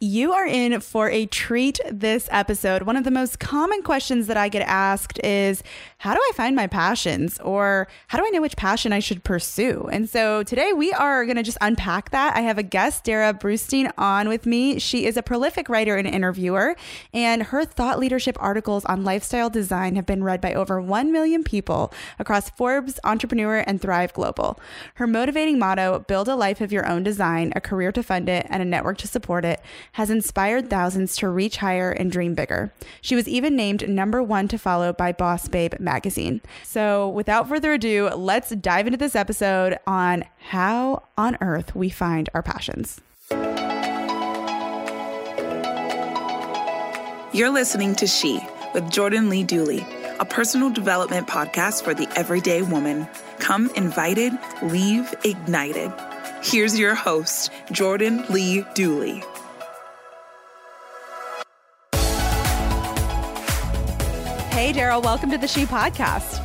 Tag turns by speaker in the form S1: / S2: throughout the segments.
S1: You are in for a treat this episode. One of the most common questions that I get asked is How do I find my passions? Or how do I know which passion I should pursue? And so today we are going to just unpack that. I have a guest, Darrah Brustein, on with me. She is a prolific writer and interviewer, and her thought leadership articles on lifestyle design have been read by over 1 million people across Forbes, Entrepreneur, and Thrive Global. Her motivating motto build a life of your own design, a career to fund it, and a network to support it has inspired thousands to reach higher and dream bigger. She was even named number one to follow by Boss Babe magazine. So, without further ado, let's dive into this episode on how on earth we find our passions.
S2: You're listening to She with Jordan Lee Dooley, a personal development podcast for the everyday woman. Come invited, leave ignited. Here's your host, Jordan Lee Dooley.
S1: Hey, Darrah, welcome to the She Podcast.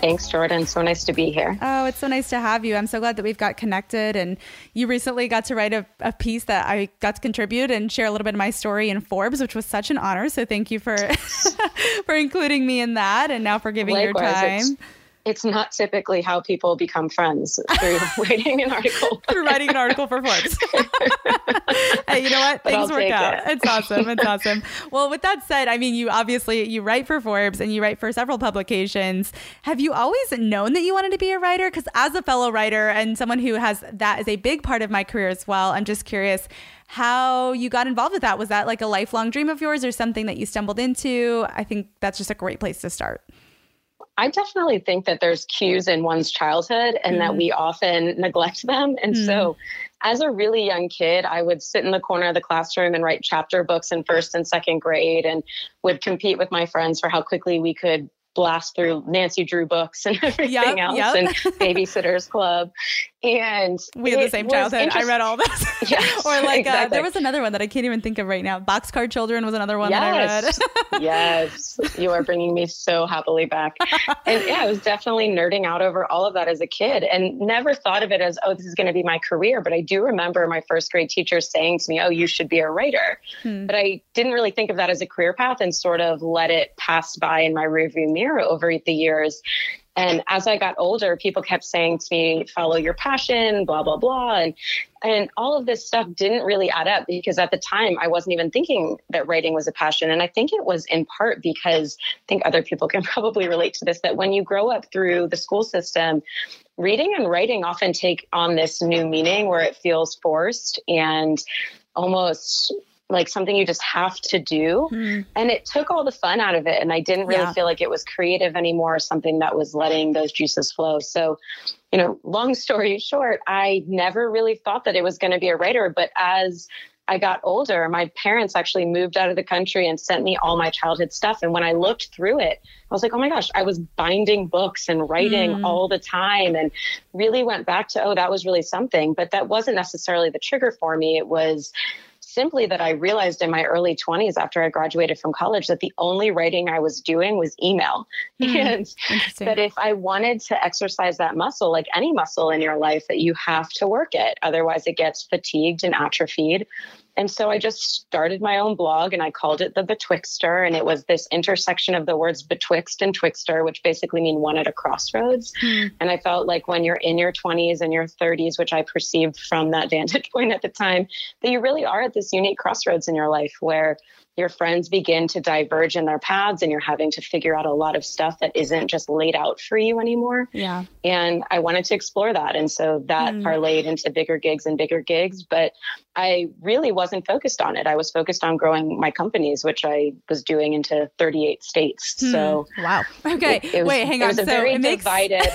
S3: Thanks, Jordan. So nice to be here.
S1: Oh, it's so nice to have you. I'm so glad that we've got connected. And you recently got to write a, a, piece that I got to contribute and share a little bit of my story in Forbes, which was such an honor. So thank you for for including me in that, and now for giving Likewise, your time
S3: it's not typically how people become friends through writing an article.
S1: through writing an article for Forbes. hey, you know what? Things work out. It. It's awesome. It's awesome. Well, with that said, I mean, you obviously you write for Forbes and you write for several publications. Have you always known that you wanted to be a writer? Because as a fellow writer and someone who has that is a big part of my career as well, I'm just curious how you got involved with that. Was that like a lifelong dream of yours or something that you stumbled into? I think that's just a great place to start.
S3: I definitely think that there's cues in one's childhood and mm. that we often neglect them. And mm. so, as a really young kid, I would sit in the corner of the classroom and write chapter books in first and second grade and would compete with my friends for how quickly we could blast through Nancy Drew books and everything yep, else yep. and Babysitters Club. And
S1: we had the same childhood. I read all this. Yes, or like exactly. uh, there was another one that I can't even think of right now. Boxcar Children was another one yes. that
S3: I read. yes, you are bringing me so happily back. And yeah, I was definitely nerding out over all of that as a kid, and never thought of it as oh, this is going to be my career. But I do remember my first grade teacher saying to me, "Oh, you should be a writer." Hmm. But I didn't really think of that as a career path, and sort of let it pass by in my rearview mirror over the years. And as I got older, people kept saying to me, follow your passion, blah, blah, blah. And, and all of this stuff didn't really add up because at the time I wasn't even thinking that writing was a passion. And I think it was in part because I think other people can probably relate to this that when you grow up through the school system, reading and writing often take on this new meaning where it feels forced and almost like something you just have to do. Mm. And it took all the fun out of it. And I didn't really yeah. feel like it was creative anymore, something that was letting those juices flow. So, you know, long story short, I never really thought that it was going to be a writer. But as I got older, my parents actually moved out of the country and sent me all my childhood stuff. And when I looked through it, I was like, oh my gosh, I was binding books and writing mm. all the time and really went back to, oh, that was really something. But that wasn't necessarily the trigger for me. It was, simply that I realized in my early 20s after I graduated from college that the only writing I was doing was email. Mm, and that if I wanted to exercise that muscle, like any muscle in your life, that you have to work it. Otherwise, it gets fatigued and atrophied. And so I just started my own blog and I called it the Betwixter. And it was this intersection of the words betwixt and twixter, which basically mean one at a crossroads. Mm. And I felt like when you're in your 20s and your 30s, which I perceived from that vantage point at the time, that you really are at this unique crossroads in your life where your friends begin to diverge in their paths and you're having to figure out a lot of stuff that isn't just laid out for you anymore.
S1: Yeah.
S3: And I wanted to explore that. And so that mm. parlayed into bigger gigs and bigger gigs. But I really wasn't focused on it. I was focused on growing my companies, which I was doing into 38 states. Hmm. So
S1: wow. Okay. It, it was, Wait, hang on.
S3: so
S1: very
S3: it makes... divided.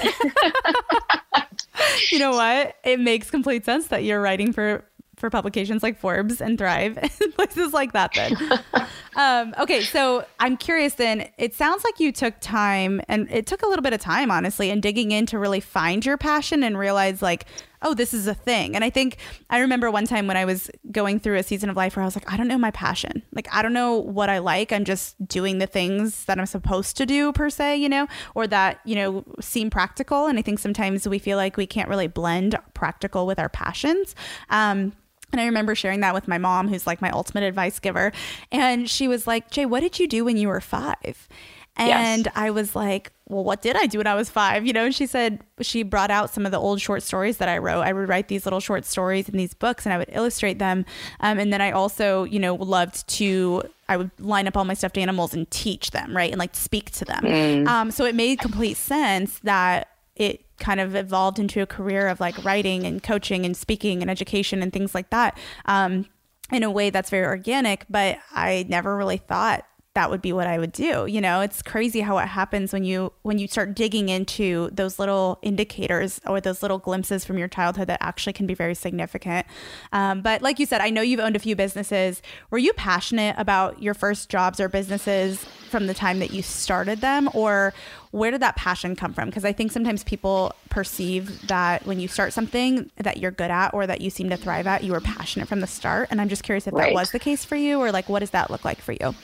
S1: you know what? It makes complete sense that you're writing for for publications like Forbes and Thrive and places like that then. um, okay, so I'm curious then, it sounds like you took time and it took a little bit of time, honestly, and digging in to really find your passion and realize like, oh, this is a thing. And I think I remember one time when I was going through a season of life where I was like, I don't know my passion. Like, I don't know what I like. I'm just doing the things that I'm supposed to do, per se, you know, or that, you know, seem practical. And I think sometimes we feel like we can't really blend practical with our passions. Um, and I remember sharing that with my mom, who's like my ultimate advice giver. And she was like, Jay, what did you do when you were five? And yes. I was like, well, what did I do when I was five? You know, and she said she brought out some of the old short stories that I wrote. I would write these little short stories in these books and I would illustrate them. Um, and then I also, you know, loved to, I would line up all my stuffed animals and teach them, right? And like speak to them. Mm. Um, so it made complete sense that it kind of evolved into a career of like writing and coaching and speaking and education and things like that um, in a way that's very organic. But I never really thought that would be what I would do. You know, it's crazy how it happens when you when you start digging into those little indicators or those little glimpses from your childhood that actually can be very significant. Um, but like you said, I know you've owned a few businesses. Were you passionate about your first jobs or businesses from the time that you started them, or where did that passion come from? Because I think sometimes people perceive that when you start something that you're good at or that you seem to thrive at, you were passionate from the start. And I'm just curious if right. that was the case for you, or like what does that look like for you?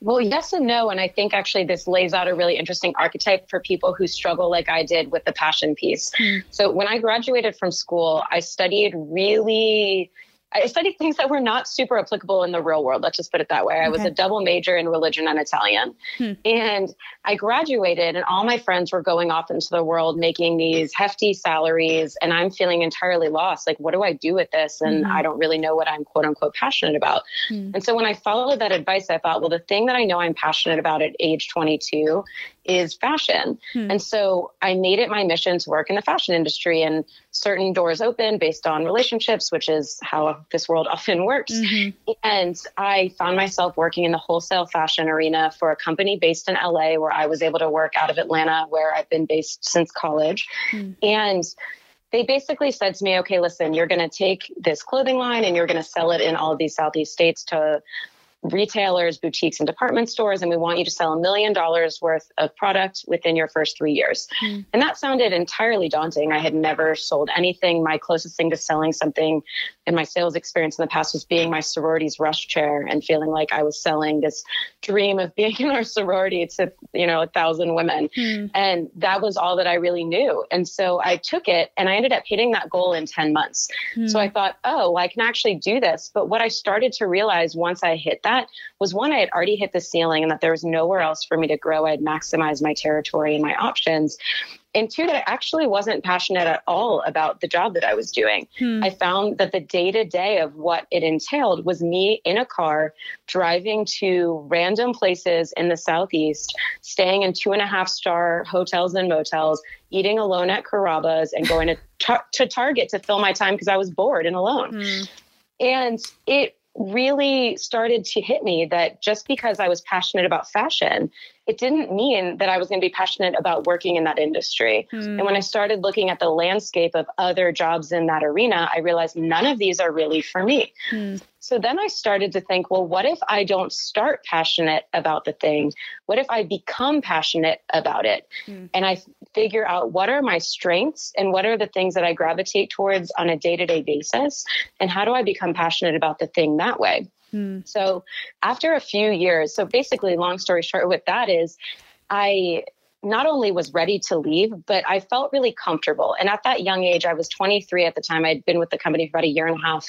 S3: Well, yes and no. And I think actually this lays out a really interesting archetype for people who struggle like I did with the passion piece. Mm. So when I graduated from school, I studied really I studied things that were not super applicable in the real world. Let's just put it that way. Okay. I was a double major in religion and Italian. Hmm. And I graduated, and all my friends were going off into the world making these hefty salaries. And I'm feeling entirely lost. Like, what do I do with this? And mm-hmm. I don't really know what I'm quote unquote passionate about. Hmm. And so when I followed that advice, I thought, well, the thing that I know I'm passionate about at age 22 is fashion. Hmm. And so I made it my mission to work in the fashion industry and certain doors open based on relationships, which is how this world often works. Mm-hmm. And I found myself working in the wholesale fashion arena for a company based in LA where I was able to work out of Atlanta, where I've been based since college. Hmm. And they basically said to me, okay, listen, you're going to take this clothing line and you're going to sell it in all of these Southeast states to retailers, boutiques, and department stores, and we want you to sell a million dollars worth of product within your first three years. Mm. And that sounded entirely daunting. I had never sold anything. My closest thing to selling something in my sales experience in the past was being my sorority's rush chair and feeling like I was selling this dream of being in our sorority to, you know, a thousand women. Mm. And that was all that I really knew. And so I took it and I ended up hitting that goal in 10 months. Mm. So I thought, oh, well, I can actually do this. But what I started to realize once I hit that was one, I had already hit the ceiling and that there was nowhere else for me to grow. I had maximized my territory and my options and two that i actually wasn't passionate at all about the job that i was doing hmm. i found that the day to day of what it entailed was me in a car driving to random places in the southeast staying in two and a half star hotels and motels eating alone at carrabba's and going to, tar- to target to fill my time because i was bored and alone hmm. and it really started to hit me that just because I was passionate about fashion, it didn't mean that I was going to be passionate about working in that industry. Mm. And when I started looking at the landscape of other jobs in that arena, I realized none of these are really for me. Mm. So then I started to think, well, what if I don't start passionate about the thing? What if I become passionate about it? Mm. And I figure out what are my strengths and what are the things that I gravitate towards on a day to day basis? And how do I become passionate about the thing that way? Mm. So after a few years, so basically, long story short, with that is I not only was ready to leave, but I felt really comfortable. And at that young age, I was 23 at the time. I'd been with the company for about a year and a half.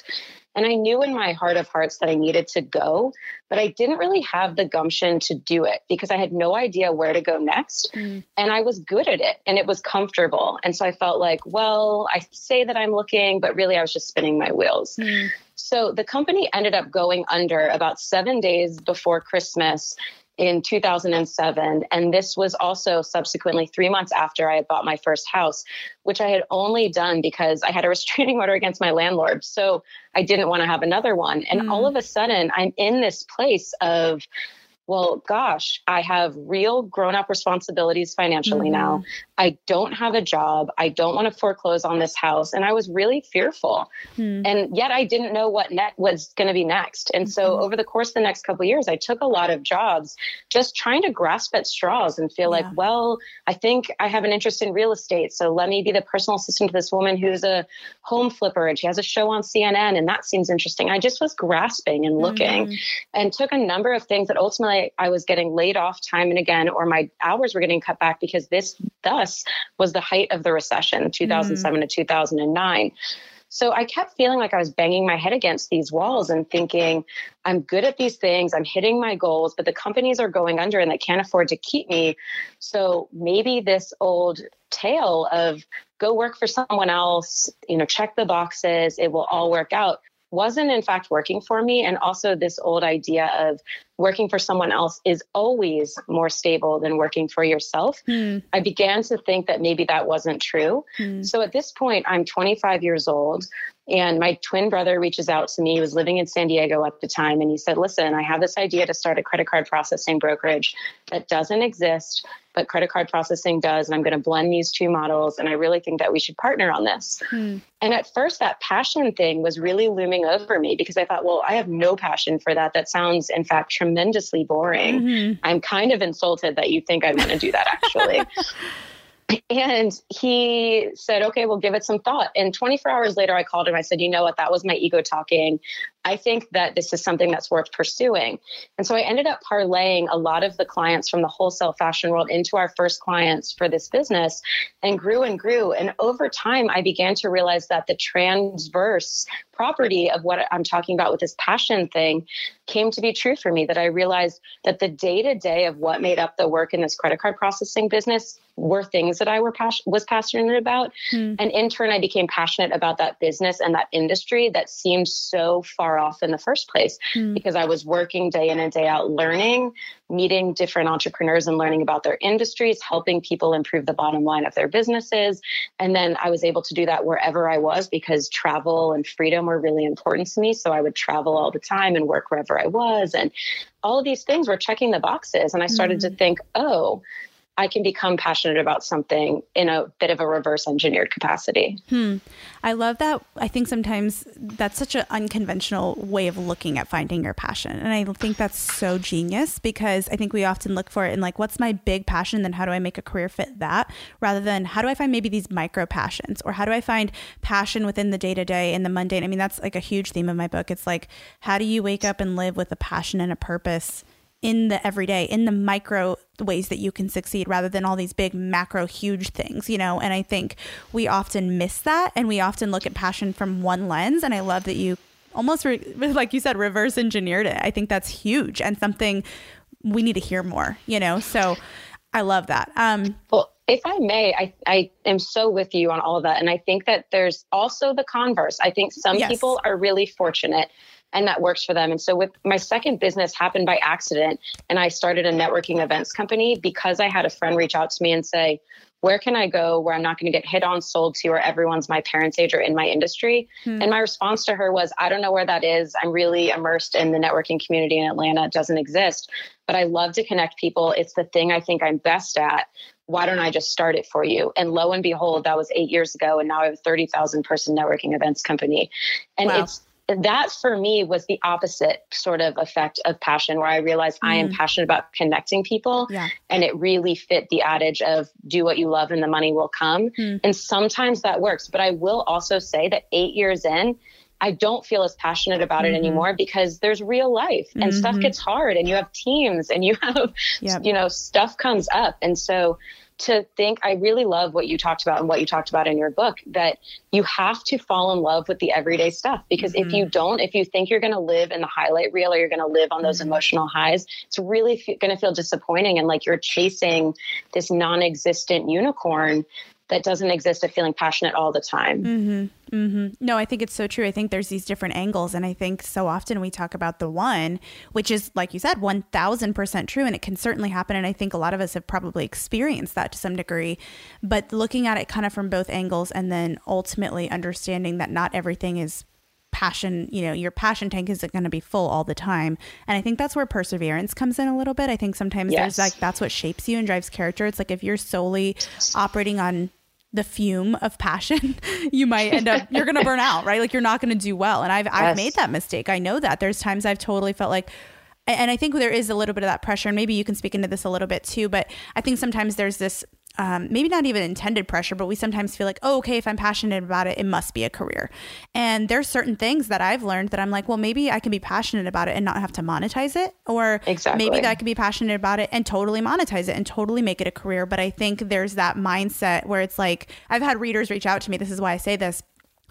S3: And I knew in my heart of hearts that I needed to go, but I didn't really have the gumption to do it because I had no idea where to go next. Mm. And I was good at it and it was comfortable. And so I felt like, well, I say that I'm looking, but really I was just spinning my wheels. Mm. So the company ended up going under about seven days before Christmas in 2007. And this was also subsequently three months after I had bought my first house, which I had only done because I had a restraining order against my landlord. So I didn't want to have another one. And mm. all of a sudden, I'm in this place of, well, gosh, I have real grown up responsibilities financially mm-hmm. now. I don't have a job. I don't want to foreclose on this house. And I was really fearful. Mm-hmm. And yet I didn't know what net was going to be next. And mm-hmm. so over the course of the next couple years, I took a lot of jobs just trying to grasp at straws and feel yeah. like, well, I think I have an interest in real estate. So let me be the personal assistant to this woman who's a home flipper and she has a show on CNN. And that seems interesting. I just was grasping and looking mm-hmm. and took a number of things that ultimately I, was getting laid off time and again, or my hours were getting cut back because this thus was the height of the recession, 2007 mm. to 2009. So I kept feeling like I was banging my head against these walls and thinking, I'm good at these things, I'm hitting my goals, but the companies are going under and they can't afford to keep me. So maybe this old tale of go work for someone else, you know, check the boxes, it will all work out wasn't in fact working for me. And also, this old idea of working for someone else is always more stable than working for yourself. Mm. I began to think that maybe that wasn't true. Mm. So at this point, I'm 25 years old. And my twin brother reaches out to me. He was living in San Diego at the time. And he said, Listen, I have this idea to start a credit card processing brokerage that doesn't exist, but credit card processing does. And I'm going to blend these two models. And I really think that we should partner on this. Hmm. And at first, that passion thing was really looming over me because I thought, well, I have no passion for that. That sounds, in fact, tremendously boring. Mm-hmm. I'm kind of insulted that you think I want to do that, actually. And he said, okay, we'll give it some thought. And 24 hours later, I called him. I said, you know what? That was my ego talking. I think that this is something that's worth pursuing. And so I ended up parlaying a lot of the clients from the wholesale fashion world into our first clients for this business and grew and grew. And over time, I began to realize that the transverse property of what I'm talking about with this passion thing came to be true for me. That I realized that the day to day of what made up the work in this credit card processing business were things that I were pas- was passionate about. Hmm. And in turn, I became passionate about that business and that industry that seemed so far off in the first place mm. because I was working day in and day out learning, meeting different entrepreneurs and learning about their industries, helping people improve the bottom line of their businesses. And then I was able to do that wherever I was because travel and freedom were really important to me. So I would travel all the time and work wherever I was. And all of these things were checking the boxes. And I started mm. to think, oh, I can become passionate about something in a bit of a reverse engineered capacity.
S1: Hmm. I love that. I think sometimes that's such an unconventional way of looking at finding your passion. And I think that's so genius because I think we often look for it in like, what's my big passion? Then how do I make a career fit that? Rather than how do I find maybe these micro passions or how do I find passion within the day to day and the mundane? I mean, that's like a huge theme of my book. It's like, how do you wake up and live with a passion and a purpose? In the everyday, in the micro ways that you can succeed rather than all these big macro huge things, you know? And I think we often miss that and we often look at passion from one lens. And I love that you almost, re- like you said, reverse engineered it. I think that's huge and something we need to hear more, you know? So I love that. Um,
S3: well, if I may, I, I am so with you on all of that. And I think that there's also the converse. I think some yes. people are really fortunate and that works for them. And so with my second business happened by accident and I started a networking events company because I had a friend reach out to me and say, where can I go where I'm not going to get hit on, sold to, or everyone's my parents' age or in my industry? Hmm. And my response to her was, I don't know where that is. I'm really immersed in the networking community in Atlanta. It doesn't exist, but I love to connect people. It's the thing I think I'm best at. Why don't I just start it for you? And lo and behold, that was eight years ago. And now I have a 30,000 person networking events company. And wow. it's, that for me was the opposite sort of effect of passion where i realized mm. i am mm. passionate about connecting people yeah. and it really fit the adage of do what you love and the money will come mm. and sometimes that works but i will also say that eight years in I don't feel as passionate about mm-hmm. it anymore because there's real life and mm-hmm. stuff gets hard and you have teams and you have, yep. you know, stuff comes up. And so to think, I really love what you talked about and what you talked about in your book that you have to fall in love with the everyday stuff because mm-hmm. if you mm-hmm. don't, if you think you're going to live in the highlight reel or you're going to live on those mm-hmm. emotional highs, it's really f- going to feel disappointing and like you're chasing this non existent unicorn that doesn't exist of feeling passionate all the time.
S1: Mm-hmm, mm-hmm. No, I think it's so true. I think there's these different angles. And I think so often we talk about the one, which is, like you said, 1000% true. And it can certainly happen. And I think a lot of us have probably experienced that to some degree. But looking at it kind of from both angles and then ultimately understanding that not everything is passion, you know, your passion tank isn't going to be full all the time. And I think that's where perseverance comes in a little bit. I think sometimes yes. there's like that's what shapes you and drives character. It's like if you're solely operating on the fume of passion, you might end up you're going to burn out, right? Like you're not going to do well. And I've yes. I've made that mistake. I know that. There's times I've totally felt like and I think there is a little bit of that pressure and maybe you can speak into this a little bit too, but I think sometimes there's this um, maybe not even intended pressure, but we sometimes feel like, oh, okay, if I'm passionate about it, it must be a career. And there's certain things that I've learned that I'm like, well, maybe I can be passionate about it and not have to monetize it, or exactly. maybe that I can be passionate about it and totally monetize it and totally make it a career. But I think there's that mindset where it's like, I've had readers reach out to me. This is why I say this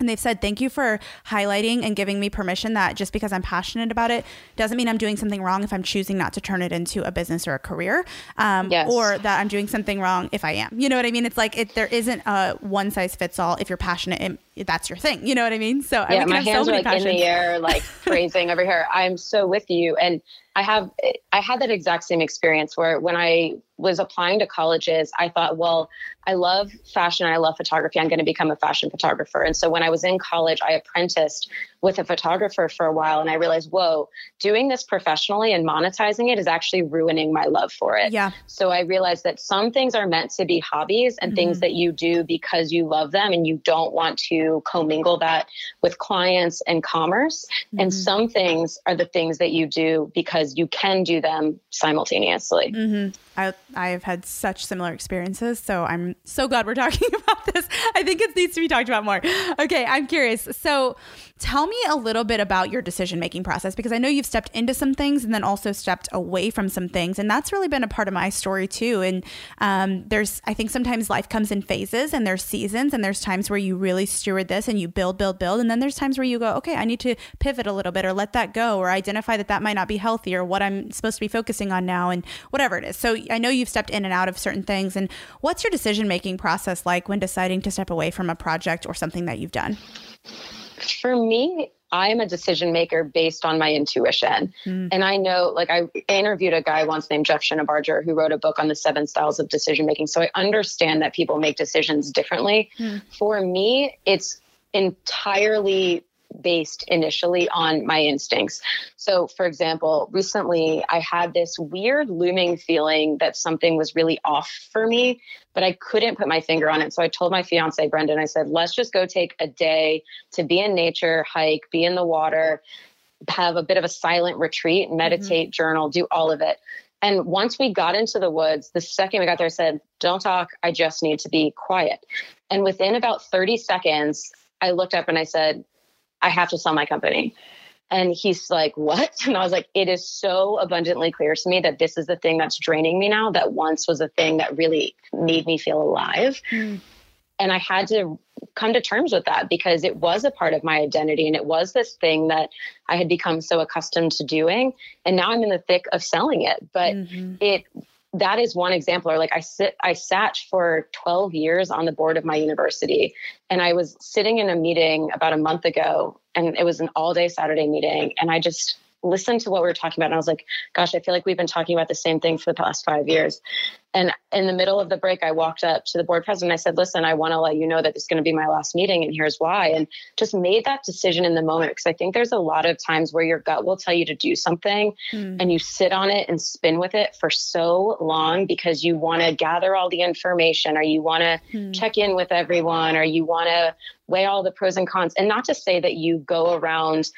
S1: and they've said, thank you for highlighting and giving me permission that just because I'm passionate about it doesn't mean I'm doing something wrong if I'm choosing not to turn it into a business or a career. Um, yes. Or that I'm doing something wrong if I am. You know what I mean? It's like it, there isn't a one size fits all. If you're passionate, it, that's your thing. You know what I mean? So
S3: yeah, my hands so are like passions. in the air, like praising over here. I'm so with you. And I have, I had that exact same experience where when I was applying to colleges, I thought, well, I love fashion. I love photography. I'm going to become a fashion photographer. And so when I was in college, I apprenticed with a photographer for a while and I realized, whoa, doing this professionally and monetizing it is actually ruining my love for it.
S1: Yeah.
S3: So I realized that some things are meant to be hobbies and mm-hmm. things that you do because you love them and you don't want to commingle that with clients and commerce. Mm-hmm. And some things are the things that you do because you can do them simultaneously.
S1: Mm-hmm. I I've had such similar experiences, so I'm so glad we're talking about this. I think it needs to be talked about more. Okay, I'm curious. So, tell me a little bit about your decision making process because I know you've stepped into some things and then also stepped away from some things, and that's really been a part of my story too. And um, there's, I think sometimes life comes in phases, and there's seasons, and there's times where you really steward this and you build, build, build, and then there's times where you go, okay, I need to pivot a little bit or let that go or identify that that might not be healthy or what I'm supposed to be focusing on now and whatever it is. So I know you've stepped in and out of certain things. And what's your decision making process like when deciding to step away from a project or something that you've done?
S3: For me, I'm a decision maker based on my intuition. Mm. And I know, like, I interviewed a guy once named Jeff Shinabarger who wrote a book on the seven styles of decision making. So I understand that people make decisions differently. Mm. For me, it's entirely based initially on my instincts. So, for example, recently I had this weird looming feeling that something was really off for me, but I couldn't put my finger on it. So I told my fiance, Brendan, I said, let's just go take a day to be in nature, hike, be in the water, have a bit of a silent retreat, mm-hmm. meditate, mm-hmm. journal, do all of it. And once we got into the woods, the second we got there, I said, Don't talk. I just need to be quiet. And within about 30 seconds, I looked up and I said, I have to sell my company. And he's like, What? And I was like, It is so abundantly clear to me that this is the thing that's draining me now, that once was a thing that really made me feel alive. Mm. And I had to come to terms with that because it was a part of my identity and it was this thing that I had become so accustomed to doing. And now I'm in the thick of selling it. But mm-hmm. it that is one example or like i sit i sat for 12 years on the board of my university and i was sitting in a meeting about a month ago and it was an all day saturday meeting and i just listened to what we were talking about and i was like gosh i feel like we've been talking about the same thing for the past five years and in the middle of the break, I walked up to the board president. and I said, listen, I want to let you know that this is going to be my last meeting and here's why. And just made that decision in the moment because I think there's a lot of times where your gut will tell you to do something mm. and you sit on it and spin with it for so long because you want to gather all the information or you want to mm. check in with everyone or you want to weigh all the pros and cons. And not to say that you go around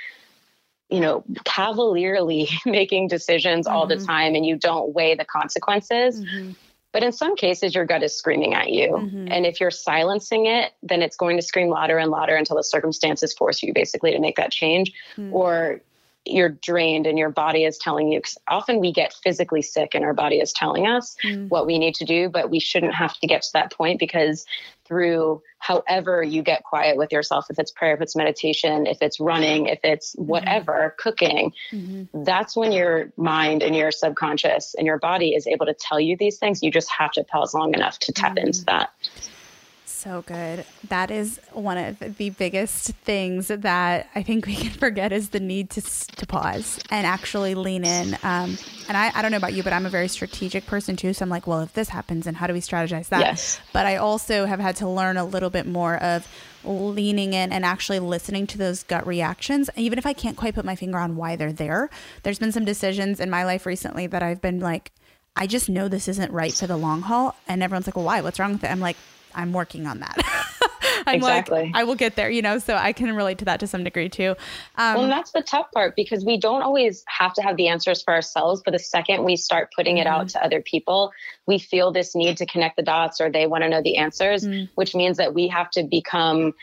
S3: you know, cavalierly making decisions mm-hmm. all the mm-hmm. time and you don't weigh the consequences. Mm-hmm. But in some cases, your gut is screaming at you.
S1: Mhm.
S3: And if you're silencing it, then it's going to scream louder and louder until the circumstances force you basically to make that change.
S1: Mm.
S3: Or you're drained and your body is telling you. often we get physically sick and our body is telling us
S1: Mm.
S3: what we need to do, but we shouldn't have to get to that point because through however you get quiet with yourself, if it's prayer, if it's meditation, if it's running, if it's whatever, cooking,
S1: Mhm.
S3: that's when your mind and your subconscious and your body is able to tell you these things. You just have to pause long enough to tap into that.
S1: So good. That is one of the biggest things that I think we can forget is the need to to pause and actually lean in. Um, and I, I don't know about you, but I'm a very strategic person too. So I'm like, well, if this happens, and how do we strategize that?
S3: Yes.
S1: But I also have had to learn a little bit more of leaning in and actually listening to those gut reactions, even if I can't quite put my finger on why they're there. There's been some decisions in my life recently that I've been like, I just know this isn't right for the long haul. And everyone's like, well, why? What's wrong with it? I'm like, I'm working on that. I'm
S3: Exactly.
S1: like, I will get there, you know, so I can relate to that to some degree too. Um,
S3: Well, and that's the tough part because we don't always have to have the answers for ourselves. But the second we start putting it out to other people, we feel this need to connect the dots or they want to know the answers, which means that we have to become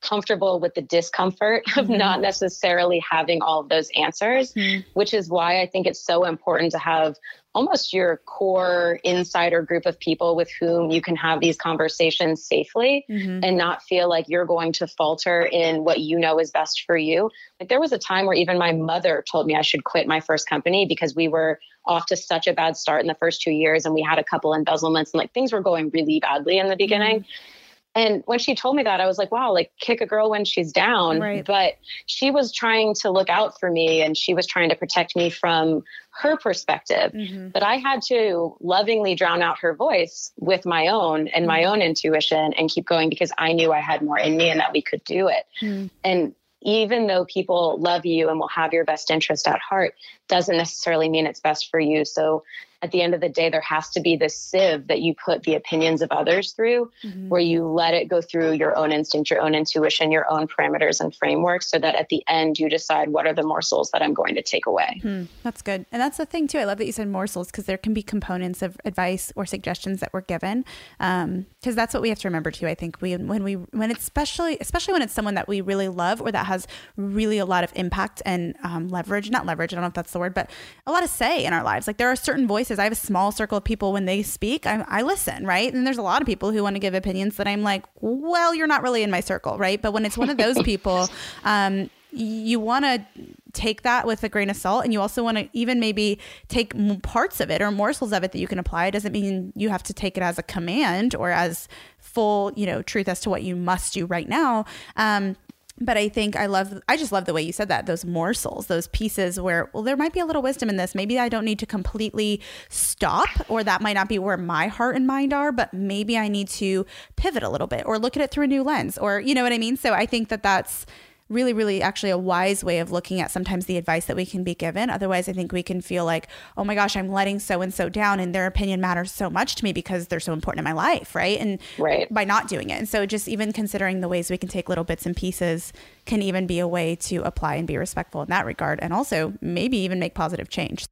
S3: comfortable with the discomfort of mm-hmm. not necessarily having all of those answers, mm-hmm. which is why I think it's so important to have almost your core insider group of people with whom you can have these conversations safely
S1: mhm.
S3: and not feel like you're going to falter in what you know is best for you. Like there was a time where even my mother told me I should quit my first company because we were off to such a bad start in the first two years and we had a couple embezzlements and like things were going really badly in the beginning. Mm-hmm. And when she told me that, I was like, wow, like kick a girl when she's down.
S1: Right.
S3: But she was trying to look out for me and she was trying to protect me from her perspective.
S1: Mhm.
S3: But I had to lovingly drown out her voice with my own and my own intuition and keep going because I knew I had more in me and that we could do it.
S1: Mm.
S3: And even though people love you and will have your best interest at heart, doesn't necessarily mean it's best for you. So at the end of the day, there has to be this sieve that you put the opinions of others through,
S1: Mhm.
S3: where you let it go through your own instinct, your own intuition, your own parameters and frameworks, so that at the end you decide what are the morsels that I'm going to take away.
S1: Hmm, that's good. And that's the thing too. I love that you said morsels because there can be components of advice or suggestions that we're given. Because that's what we have to remember too. I think we when we when it's especially especially when it's someone that we really love or that has really a lot of impact and um, leverage. Not leverage. I don't know if that's the word, but a lot of say in our lives. Like there are certain voices. I have a small circle of people when they speak, I, I listen, right? And there's a lot of people who want to give opinions that I'm like, well, you're not really in my circle, right? But when it's one of those people, um, you want to take that with a grain of salt and you also want to even maybe take parts of it or morsels of it that you can apply it doesn't mean you have to take it as a command or as full you know truth as to what you must do right now um, but I think I love, I just love the way you said that, those morsels, those pieces where, well, there might be a little wisdom in this. Maybe I don't need to completely stop, or that might not be where my heart and mind are, but maybe I need to pivot a little bit or look at it through a new lens, or, you know what I mean? So I think that that's, really, really actually a wise way of looking at sometimes the advice that we can be given. Otherwise, I think we can feel like, oh my gosh, I'm letting so and so down and their opinion matters so much to me because they're so important in my life, right? And
S3: Right.
S1: by not doing it. And so just even considering the ways we can take little bits and pieces can even be a way to apply and be respectful in that regard and also maybe even make positive change.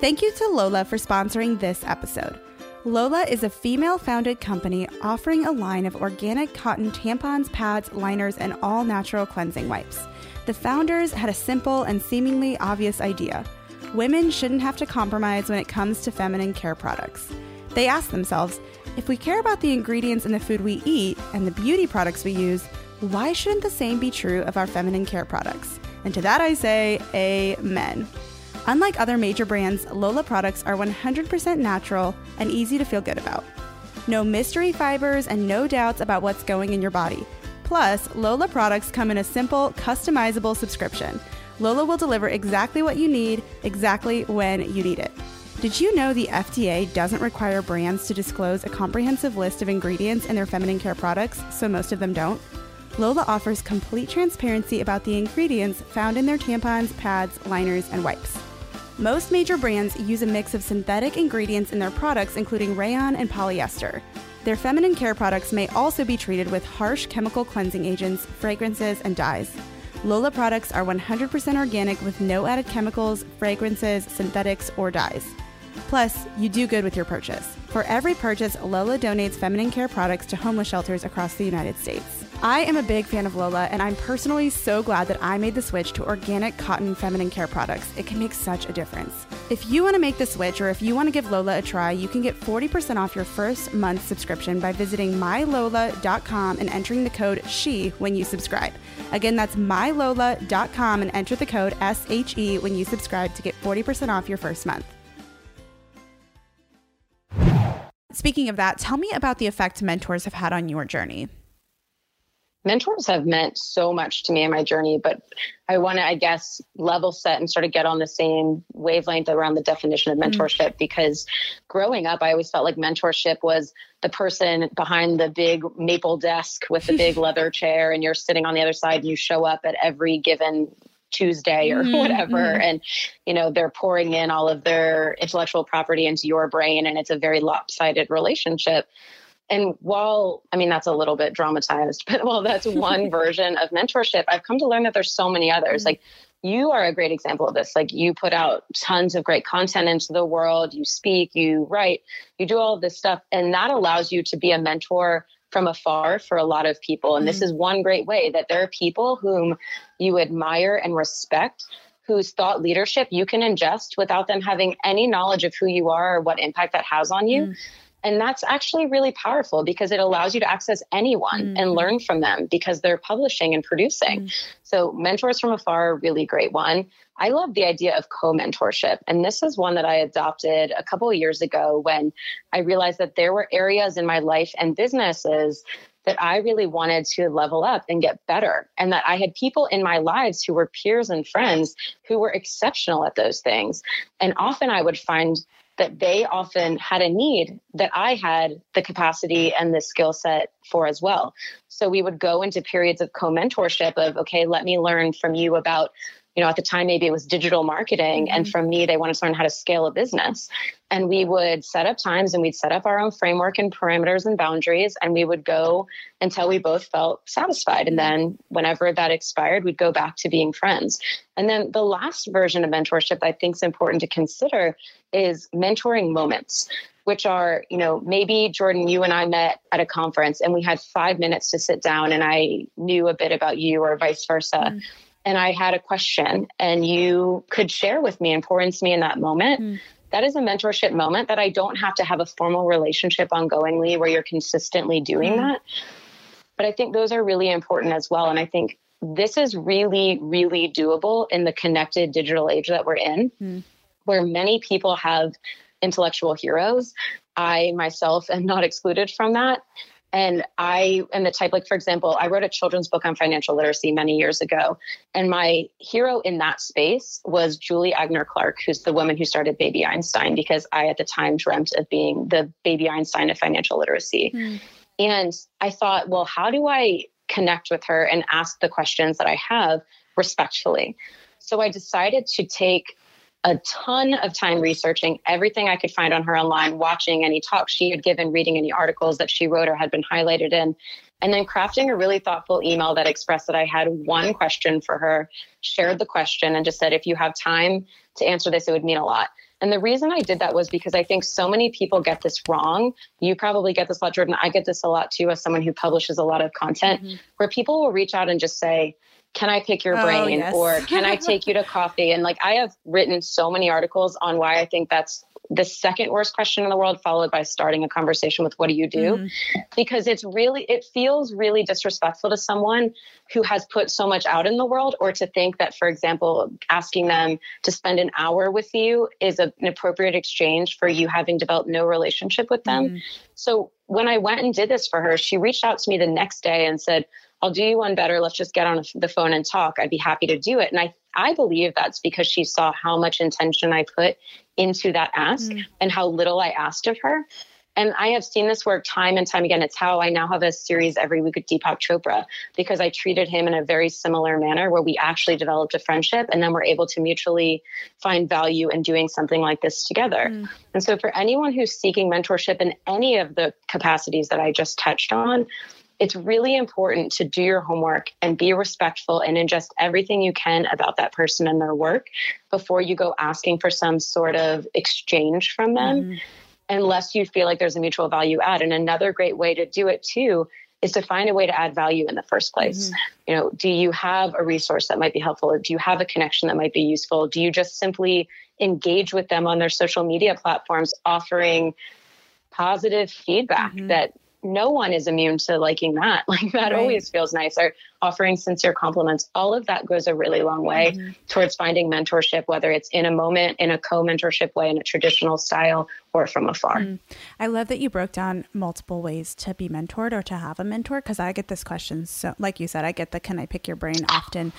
S1: Thank you to Lola for sponsoring this episode. Lola is a female founded company offering a line of organic cotton tampons, pads, liners, and all natural cleansing wipes. The founders had a simple and seemingly obvious idea women shouldn't have to compromise when it comes to feminine care products. They asked themselves if we care about the ingredients in the food we eat and the beauty products we use, why shouldn't the same be true of our feminine care products? And to that I say, Amen. Unlike other major brands, Lola products are 100% natural and easy to feel good about. No mystery fibers and no doubts about what's going in your body. Plus, Lola products come in a simple, customizable subscription. Lola will deliver exactly what you need, exactly when you need it. Did you know the FDA doesn't require brands to disclose a comprehensive list of ingredients in their feminine care products, so most of them don't? Lola offers complete transparency about the ingredients found in their tampons, pads, liners, and wipes. Most major brands use a mix of synthetic ingredients in their products, including rayon and polyester. Their feminine care products may also be treated with harsh chemical cleansing agents, fragrances, and dyes. Lola products are 100% organic with no added chemicals, fragrances, synthetics, or dyes. Plus, you do good with your purchase. For every purchase, Lola donates feminine care products to homeless shelters across the United States. I am a big fan of Lola, and I'm personally so glad that I made the switch to organic cotton feminine care products. It can make such a difference. If you want to make the switch or if you want to give Lola a try, you can get 40% off your first month subscription by visiting mylola.com and entering the code SHE when you subscribe. Again, that's mylola.com and enter the code SHE when you subscribe to get 40% off your first month. Speaking of that, tell me about the effect mentors have had on your journey
S3: mentors have meant so much to me in my journey, but I want to, I guess, level set and sort of get on the same wavelength around the definition of mm. mentorship mm. because growing up, I always felt like mentorship was the person behind the big maple desk with the big leather chair, and you're sitting on the other side and you show up at every given Tuesday or mm-hmm. whatever. Mm-hmm. And, you know, they're pouring in all of their intellectual property into your brain and it's a very lopsided relationship. And while, I mean, that's a little bit dramatized, but while that's one version of mentorship, I've come to learn that there's so many others. Mm-hmm. Like, you are a great example of this. Like, you put out tons of great content into the world, you speak, you write, you do all this stuff, and that allows you to be a mentor from afar for a lot of people. And this is one great way that there are people whom you admire and respect whose thought leadership you can ingest without them having any knowledge of who you are or what impact that has on you. Mm. And that's actually really powerful because it allows you to access anyone mm-hmm. and learn from them because they're publishing and producing. Mm-hmm. So, mentors from afar, are really great one. I love the idea of co mentorship. And this is one that I adopted a couple of years ago when I realized that there were areas in my life and businesses that I really wanted to level up and get better. And that I had people in my lives who were peers and friends who were exceptional at those things. And often I would find that they often had a need that I had the capacity and the skill set for as well. So we would go into periods of co mentorship of, okay, let me learn from you about you know, at the time, maybe it was digital marketing. Mm-hmm. And from me, they wanted to learn how to scale a business. And we would set up times and we'd set up our own framework and parameters and boundaries. And we would go until we both felt satisfied. And mm-hmm. then whenever that expired, we'd go back to being friends. And then the last version of mentorship I think is important to consider is mentoring moments which are, you know, maybe Jordan, you and I met at a conference and we had five minutes to sit down and I knew a bit about you or vice versa. Mm and I had a question and you could share with me and pour into me in that moment. Mm. That is a mentorship moment that I don't have to have a formal relationship ongoingly where you're consistently doing mm. that. But I think those are really important as well. And I think this is really, really doable in the connected digital age that we're in, mm. where many people have intellectual heroes. I myself am not excluded from that. And I am the type, like, for example, I wrote a children's book on financial literacy many years ago. And my hero in that space was Julie Aigner-Clark, who's the woman who started Baby Einstein, because I at the time dreamt of being the Baby Einstein of financial literacy. Mm. And I thought, well, how do I connect with her and ask the questions that I have respectfully? So I decided to take a ton of time researching everything I could find on her online, watching any talks she had given, reading any articles that she wrote or had been highlighted in, and then crafting a really thoughtful email that expressed that I had one question for her, shared the question, and just said, if you have time to answer this, it would mean a lot. And the reason I did that was because I think so many people get this wrong. You probably get this a lot, Jordan. I get this a lot too, as someone who publishes a lot of content, mm-hmm. where people will reach out and just say, can I pick your oh, brain yes. or can I take you to coffee? And like I have written so many articles on why I think that's the second worst question in the world, followed by starting a conversation with what do you do? Mm-hmm. Because it's really, it feels really disrespectful to someone who has put so much out in the world, or to think that, for example, asking them to spend an hour with you is a, an appropriate exchange for you having developed no relationship with them. Mm-hmm. So when I went and did this for her, she reached out to me the next day and said, I'll do you one better. Let's just get on the phone and talk. I'd be happy to do it. And I, I believe that's because she saw how much intention I put into that ask mm. and how little I asked of her. And I have seen this work time and time again. It's how I now have a series every week with Deepak Chopra because I treated him in a very similar manner where we actually developed a friendship and then we're able to mutually find value in doing something like this together. Mm. And so, for anyone who's seeking mentorship in any of the capacities that I just touched on, it's really important to do your homework and be respectful and ingest everything you can about that person and their work before you go asking for some sort of exchange from them. Mm-hmm. Unless you feel like there's a mutual value add. And another great way to do it too is to find a way to add value in the first place. Mm-hmm. You know, do you have a resource that might be helpful? Or do you have a connection that might be useful? Do you just simply engage with them on their social media platforms, offering positive feedback mm-hmm. that no one is immune to liking that. Like that right. always feels nice. Or offering sincere compliments. All of that goes a really long way mm-hmm. towards finding mentorship, whether it's in a moment, in a co-mentorship way, in a traditional style, or from afar. Mm.
S1: I love that you broke down multiple ways to be mentored or to have a mentor because I get this question. So, like you said, I get the "Can I pick your brain?" often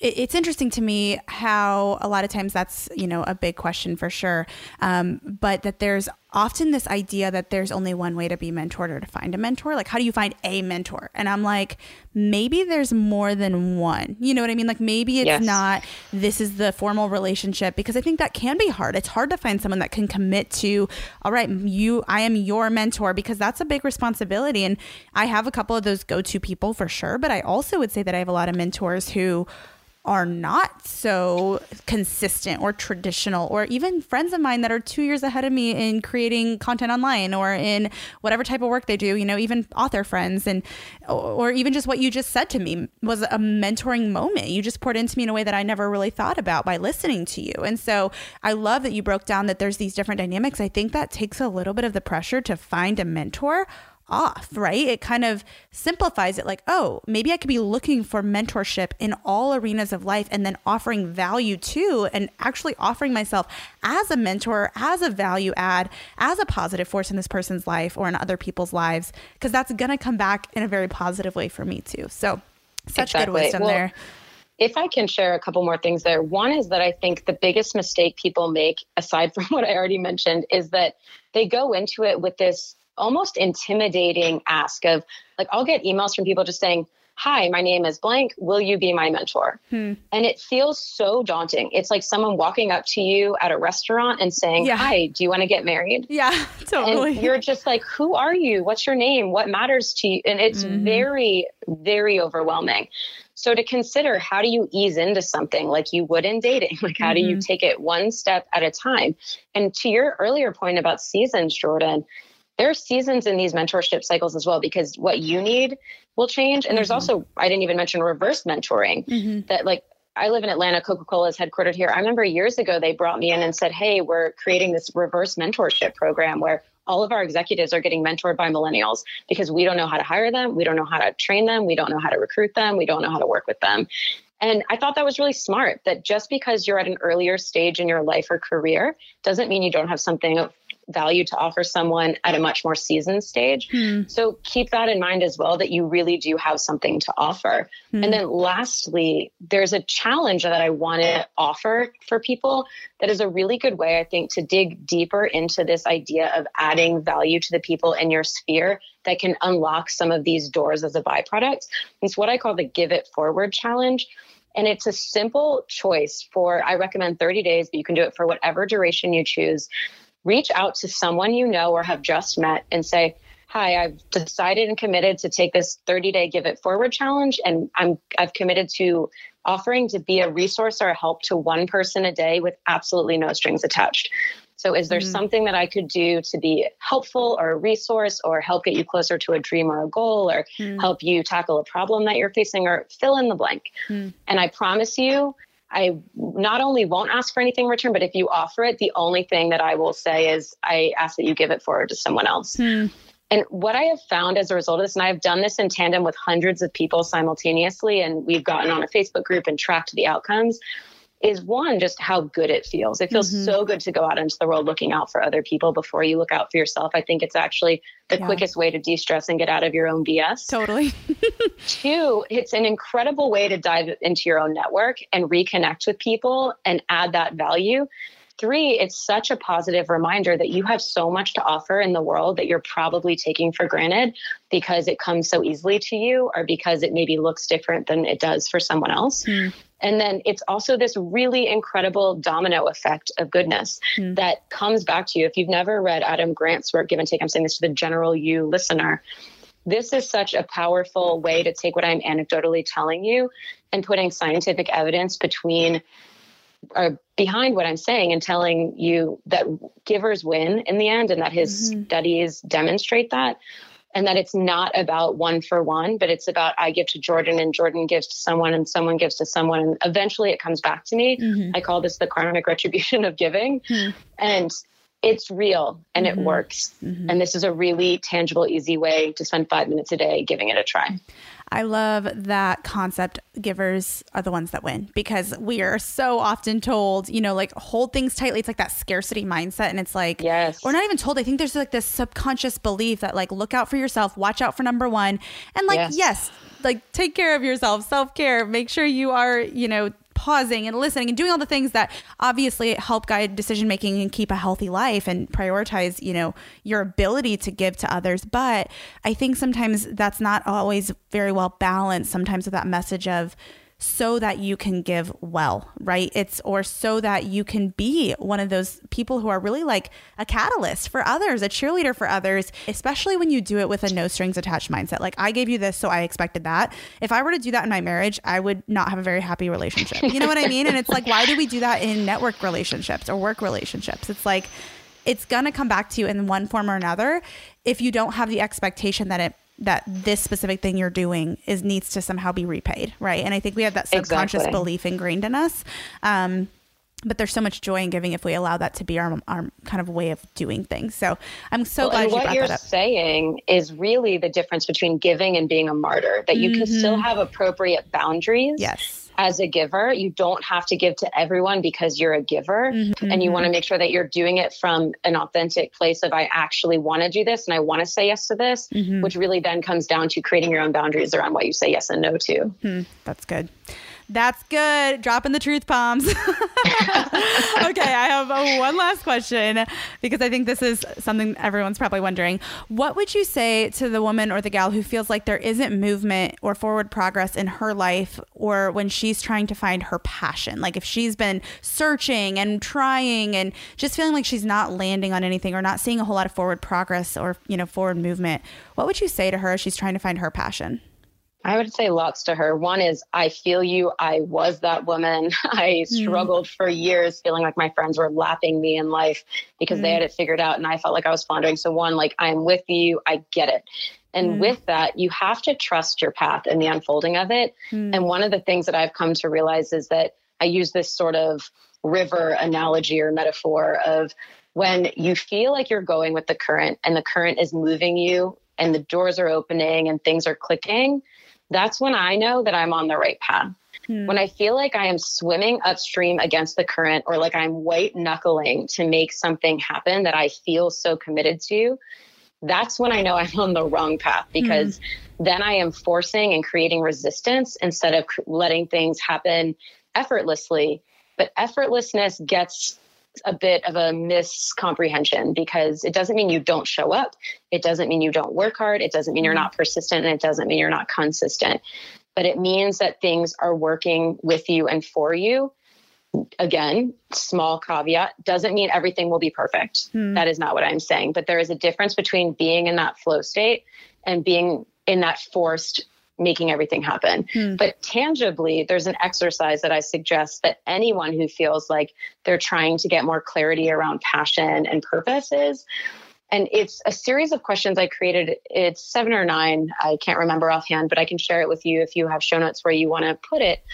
S1: it's interesting to me how a lot of times that's you know a big question for sure. Um, but that there's often this idea that there's only one way to be mentored or to find a mentor. Like how do you find a mentor? And i'm like maybe there's more than one. You know what i mean? Like maybe it's yes. not this is the formal relationship because i think that can be hard. It's hard to find someone that can commit to all right you i am your mentor because that's a big responsibility. And i have a couple of those go-to people for sure but i also would say that i have a lot of mentors who are not so consistent or traditional, or even friends of mine that are two years ahead of me in creating content online or in whatever type of work they do, you know, even author friends, and or even just what you just said to me was a mentoring moment. You just poured into me in a way that I never really thought about by listening to you. And so I love that you broke down that there's these different dynamics. I think that takes a little bit of the pressure to find a mentor off, right? It kind of simplifies it like, oh, maybe I could be looking for mentorship in all arenas of life and then offering value too, and actually offering myself as a mentor, as a value add, as a positive force in this person's life or in other people's lives, because that's going to come back in a very positive way for me too. So, such exactly. good wisdom well, there.
S3: If I can share a couple more things there, one is that I think the biggest mistake people make, aside from what I already mentioned, is that they go into it with this almost intimidating ask of like I'll get emails from people just saying, "Hi, my name is blank. Will you be my mentor?" Hmm. And it feels so daunting. It's like someone walking up to you at a restaurant and saying, yeah. "Hi, do you want to get married?"
S1: Yeah, totally.
S3: And you're just like, "Who are you? What's your name? What matters to you?" And it's mm-hmm. very very overwhelming. So to consider how do you ease into something like you would in dating? Like how mm-hmm. do you mm-hmm. take it one step at a time? And to your earlier point about seasons, Jordan, there are seasons in these mentorship cycles as well because what you need will change and there's mm-hmm. also i didn't even mention reverse mentoring mm-hmm. that like i live in atlanta coca-cola is headquartered here i remember years ago they brought me in and said hey we're creating this reverse mentorship program where all of our executives are getting mentored by millennials because we don't know how to hire them we don't know how to train them we don't know how to recruit them we don't know how to work with them and I thought that was really smart that just because you're at an earlier stage in your life or career doesn't mean you don't have something of value to offer someone at a much more seasoned stage. Hmm. So keep that in mind as well that you really do have something to offer. Hmm. And then lastly, there's a challenge that I want to offer for people that is a really good way, I think, to dig deeper into this idea of adding value to the people in your sphere that can unlock some of these doors as a byproduct. It's what I call the give it forward challenge. And it's a simple choice for, I recommend 30 days, but you can do it for whatever duration you choose reach out to someone you know or have just met and say, Hi, I've decided and committed to take this 30 day give it forward challenge. And I'm I've committed to offering to be a resource or a help to one person a day with absolutely no strings attached. So, is there mm-hmm. something that I could do to be helpful or a resource or help get you closer to a dream or a goal or mm-hmm. help you tackle a problem that you're facing or fill in the blank? Mm-hmm. And I promise you, I not only won't ask for anything in return, but if you offer it, the only thing that I will say is I ask that you give it forward to someone else. Hmm. And what I have found as a result of this, and I've done this in tandem with hundreds of people simultaneously, and we've gotten on a Facebook group and tracked the outcomes, is one, just how good it feels. It feels mm-hmm. so good to go out into the world looking out for other people before you look out for yourself. I think it's actually the yeah. quickest way to de stress and get out of your own BS.
S1: Totally.
S3: Two, it's an incredible way to dive into your own network and reconnect with people and add that value. Three, it's such a positive reminder that you have so much to offer in the world that you're probably taking for granted because it comes so easily to you or because it maybe looks different than it does for someone else. Mm. And then it's also this really incredible domino effect of goodness mm. that comes back to you. If you've never read Adam Grant's work, Give and Take, I'm saying this to the general you listener. this is such a powerful way to take what I'm anecdotally telling you and putting scientific evidence between or uh, behind what I'm saying and telling you that givers win in the end and that his mm-hmm. studies demonstrate that and that it's not about one for one, but it's about I give to Jordan and Jordan gives to someone and someone gives to someone. And eventually it comes back to me. Mm-hmm. I call this the karmic retribution of giving. Mm-hmm. And it's real and mm-hmm. it works. Mm-hmm. And this is a really tangible, easy way to spend five minutes a day giving it a try.
S1: I love that concept. Givers are the ones that win because we are so often told, you know, like hold things tightly. It's like that scarcity mindset. And it's like,
S3: yes,
S1: we're not even told. I think there's like this subconscious belief that like look out for yourself, watch out for number one. And like, yes, yes like take care of yourself, self care, make sure you are, you know, pausing and listening and doing all the things that obviously help guide decision making and keep a healthy life and prioritize, you know, your ability to give to others. But I think sometimes that's not always very well balanced, sometimes with that message of, so that you can give well, right? It's or so that you can be one of those people who are really like a catalyst for others, a cheerleader for others, especially when you do it with a no strings attached mindset. Like I gave you this, so I expected that. If I were to do that in my marriage, I would not have a very happy relationship. You know what I mean? And it's like, why do we do that in network relationships or work relationships? It's like, it's going to come back to you in one form or another if you don't have the expectation that it that this specific thing you're doing is needs to somehow be repaid, right? And I think we have that subconscious exactly. belief ingrained in us. Um, but there's so much joy in giving if we allow that to be our, our kind of way of doing things. So I'm so well, glad
S3: and
S1: you
S3: what you're saying is really the difference between giving and being a martyr. That you mm-hmm. can still mm-hmm. have appropriate boundaries.
S1: Yes
S3: as a giver. You don't have to give to everyone because you're a giver. Mm-hmm. And you want to make sure that you're doing it from an authentic place of, I actually want to do this and I want to say yes to this, mm-hmm. which really then comes down to creating your own boundaries around what you say yes and no to.
S1: Hmm, that's good. That's good. Dropping the truth bombs. okay, I have uh, one last question because I think this is something everyone's probably wondering. What would you say to the woman or the gal who feels like there isn't movement or forward progress in her life or when she's trying to find her passion? Like if she's been searching and trying and just feeling like she's not landing on anything or not seeing a whole lot of forward progress or, you know, forward movement, what would you say to her as she's trying to find her passion?
S3: I would say lots to her. One is, I feel you. I was that woman. I mm. struggled mm. for years feeling like my friends were lapping me in life because mm. they had it figured out and I felt like I was floundering. So, one, like, I'm with you. I get it. And mm. with that, you have to trust your path and the unfolding of it. Mm. And one of the things that I've come to realize is that I use this sort of river analogy or metaphor of when you feel like you're going with the current and the current is moving you and the doors are opening and things are clicking that's when I know that I'm on the right path. Hmm. When I feel like I am swimming upstream against the current or like I'm white knuckling to make something happen that I feel so committed to, that's when I know I'm on the wrong path because hmm. then I am forcing and creating resistance instead of letting things happen effortlessly. But effortlessness gets a bit of a miscomprehension because it doesn't mean you don't show up. It doesn't mean you don't work hard. It doesn't mean you're mm-hmm. not persistent and it doesn't mean you're not consistent. But it means that things are working with you and for you. Again, small caveat doesn't mean everything will be perfect. Hmm. That is not what I'm saying. But there is a difference between being in that flow state and being in that forced making everything happen. Hmm. But tangibly, there's an exercise that I suggest that anyone who feels like they're trying to get more clarity around passion and purpose is. And it's a series of questions I created. It's seven or nine. I can't remember offhand, but I can share it with you if you have show notes where you want to put it.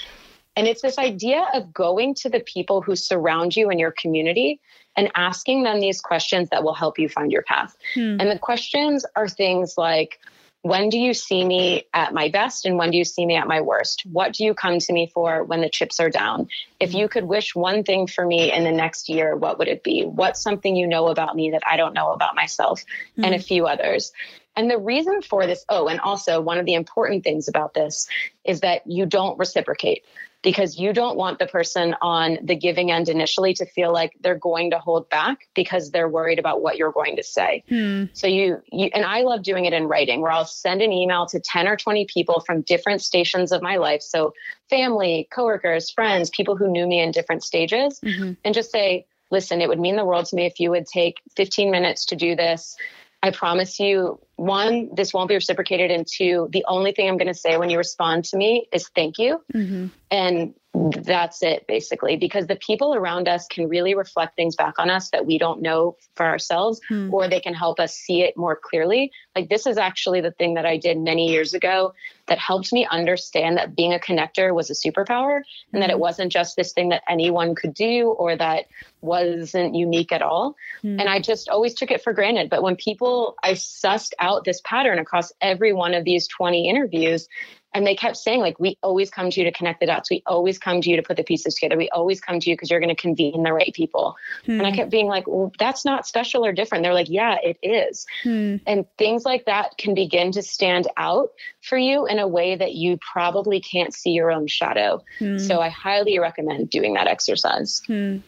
S3: And it's this idea of going to the people who surround you in your community and asking them these questions that will help you find your path. Hmm. And the questions are things like, when do you see me at my best and when do you see me at my worst? What do you come to me for when the chips are down? If you could wish one thing for me in the next year, what would it be? What's something you know about me that I don't know about myself? Mm-hmm. And a few others. And the reason for this, oh, and also one of the important things about this is that you don't reciprocate because you don't want the person on the giving end initially to feel like they're going to hold back because they're worried about what you're going to say. Hmm. So you, you and I love doing it in writing where I'll send an email to 10 or 20 people from different stations of my life. So family, coworkers, friends, people who knew me in different stages mm-hmm. and just say, listen, it would mean the world to me if you would take 15 minutes to do this. I promise you, one, this won't be reciprocated. And two, the only thing I'm going to say when you respond to me is thank you. Mm-hmm. And that's it basically because the people around us can really reflect things back on us that we don't know for ourselves hmm. or they can help us see it more clearly like this is actually the thing that i did many years ago that helped me understand that being a connector was a superpower and that it hmm. wasn't just this thing that anyone could do or that wasn't unique at all hmm. and i just always took it for granted but when people i sussed out this pattern across every one of these 20 interviews and they kept saying, like, we always come to you to connect the dots. We always come to you to put the pieces together. We always come to you because you're going to convene the right people. Hmm. And I kept being like, well, that's not special or different. They're like, yeah, it is. Hmm. And things like that can begin to stand out for you in a way that you probably can't see your own shadow. Hmm. So I highly recommend doing that exercise.
S1: Hmm.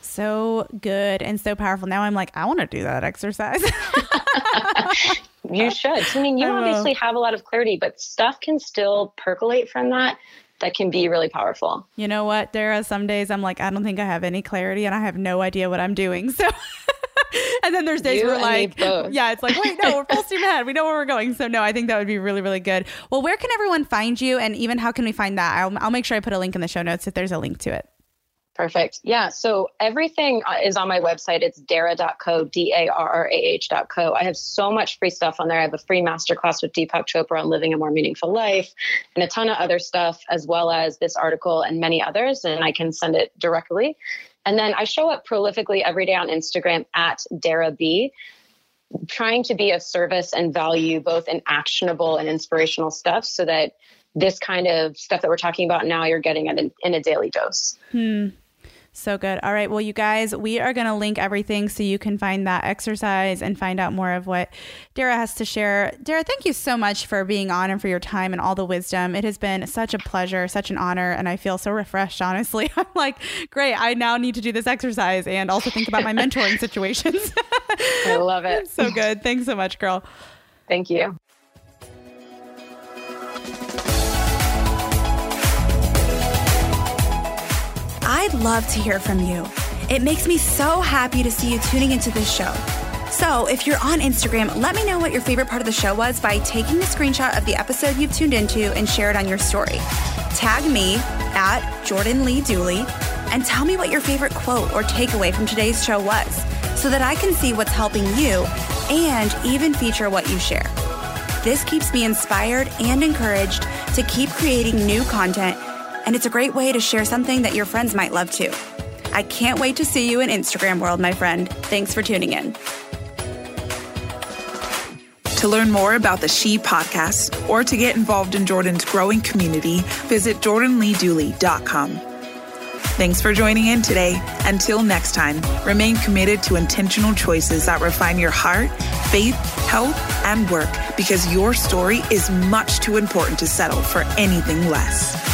S1: So good and so powerful. Now I'm like, I want to do that exercise.
S3: You uh, should. I mean, you obviously have a lot of clarity, but stuff can still percolate from that. That can be really powerful.
S1: You know what? There are some days I'm like, I don't think I have any clarity and I have no idea what I'm doing. So and then there's days you where like yeah it's like wait no we're full steam ahead we know where we're going so no i think that would be really really good well where can everyone find you and even how can we find that i'll, I'll make sure i put a link in the show notes if there's a link to it
S3: Perfect. Yeah. So everything uh, is on my website. It's darrah.co, D A R R A H.co. I have so much free stuff on there. I have a free masterclass with Deepak Chopra on living a more meaningful life and a ton of other stuff, as well as this article and many others. And I can send it directly. And then I show up prolifically every day on Instagram at Darrah B trying to be of service and value both in actionable and inspirational stuff so that this kind of stuff that we're talking about now you're getting it in, in a daily dose.
S1: Hmm. So good. All right. Well, you guys, we are going to link everything so you can find that exercise and find out more of what Darrah has to share. Darrah, thank you so much for being on and for your time and all the wisdom. It has been such a pleasure, such an honor, and I feel so refreshed, honestly. I'm like, great. I now need to do this exercise and also think about my mentoring situations.
S3: I love it.
S1: so good. Thanks so much, girl.
S3: Thank you.
S4: I'd love to hear from you. It makes me so happy to see you tuning into this show. So, if you're on Instagram, let me know what your favorite part of the show was by taking a screenshot of the episode you've tuned into and share it on your story. Tag me at Jordan Lee Dooley and tell me what your favorite quote or takeaway from today's show was so that I can see what's helping you and even feature what you share. This keeps me inspired and encouraged to keep creating new content and it's a great way to share something that your friends might love too. I can't wait to see you in Instagram world, my friend. Thanks for tuning in.
S2: To learn more about the She podcast or to get involved in Jordan's growing community, visit jordanleedooley.com. Thanks for joining in today. Until next time, remain committed to intentional choices that refine your heart, faith, health, and work because your story is much too important to settle for anything less.